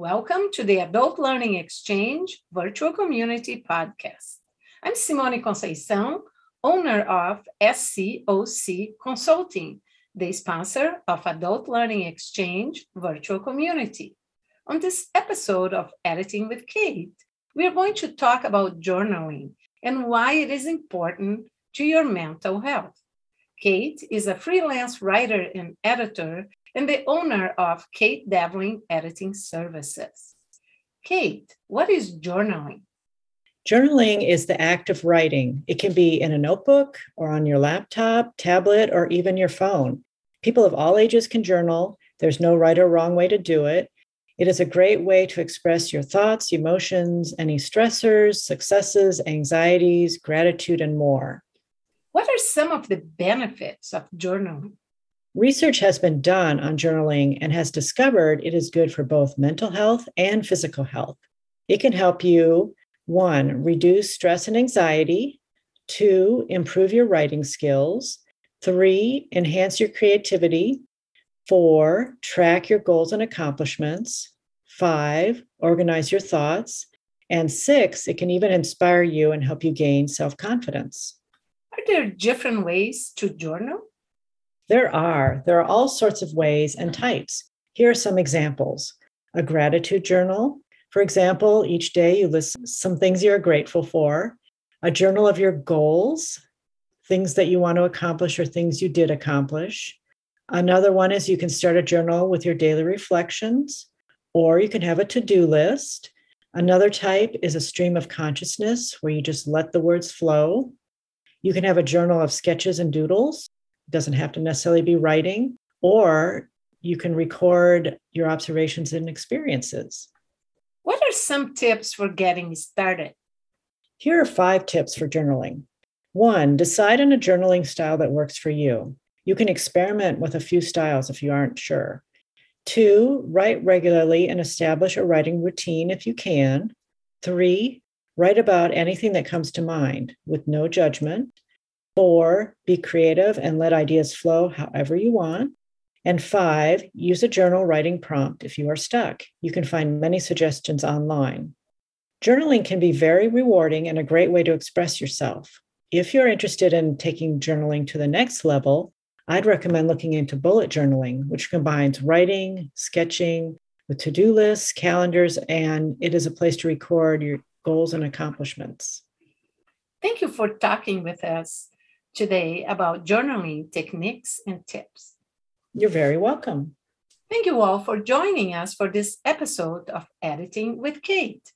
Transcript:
Welcome to the Adult Learning Exchange Virtual Community Podcast. I'm Simone Conceição, owner of SCOC Consulting, the sponsor of Adult Learning Exchange Virtual Community. On this episode of Editing with Kate, we are going to talk about journaling and why it is important to your mental health. Kate is a freelance writer and editor and the owner of Kate Devlin Editing Services. Kate, what is journaling? Journaling is the act of writing. It can be in a notebook or on your laptop, tablet, or even your phone. People of all ages can journal. There's no right or wrong way to do it. It is a great way to express your thoughts, emotions, any stressors, successes, anxieties, gratitude, and more. What are some of the benefits of journaling? Research has been done on journaling and has discovered it is good for both mental health and physical health. It can help you, one, reduce stress and anxiety, two, improve your writing skills, three, enhance your creativity, four, track your goals and accomplishments, five, organize your thoughts, and six, it can even inspire you and help you gain self confidence. Are there different ways to journal? There are. There are all sorts of ways and types. Here are some examples a gratitude journal. For example, each day you list some things you're grateful for, a journal of your goals, things that you want to accomplish or things you did accomplish. Another one is you can start a journal with your daily reflections, or you can have a to do list. Another type is a stream of consciousness where you just let the words flow. You can have a journal of sketches and doodles doesn't have to necessarily be writing, or you can record your observations and experiences. What are some tips for getting started? Here are five tips for journaling. One, decide on a journaling style that works for you. You can experiment with a few styles if you aren't sure. Two, write regularly and establish a writing routine if you can. Three, write about anything that comes to mind with no judgment. Four, be creative and let ideas flow however you want. And five, use a journal writing prompt if you are stuck. You can find many suggestions online. Journaling can be very rewarding and a great way to express yourself. If you're interested in taking journaling to the next level, I'd recommend looking into bullet journaling, which combines writing, sketching with to do lists, calendars, and it is a place to record your goals and accomplishments. Thank you for talking with us today about journaling techniques and tips. You're very welcome. Thank you all for joining us for this episode of Editing with Kate.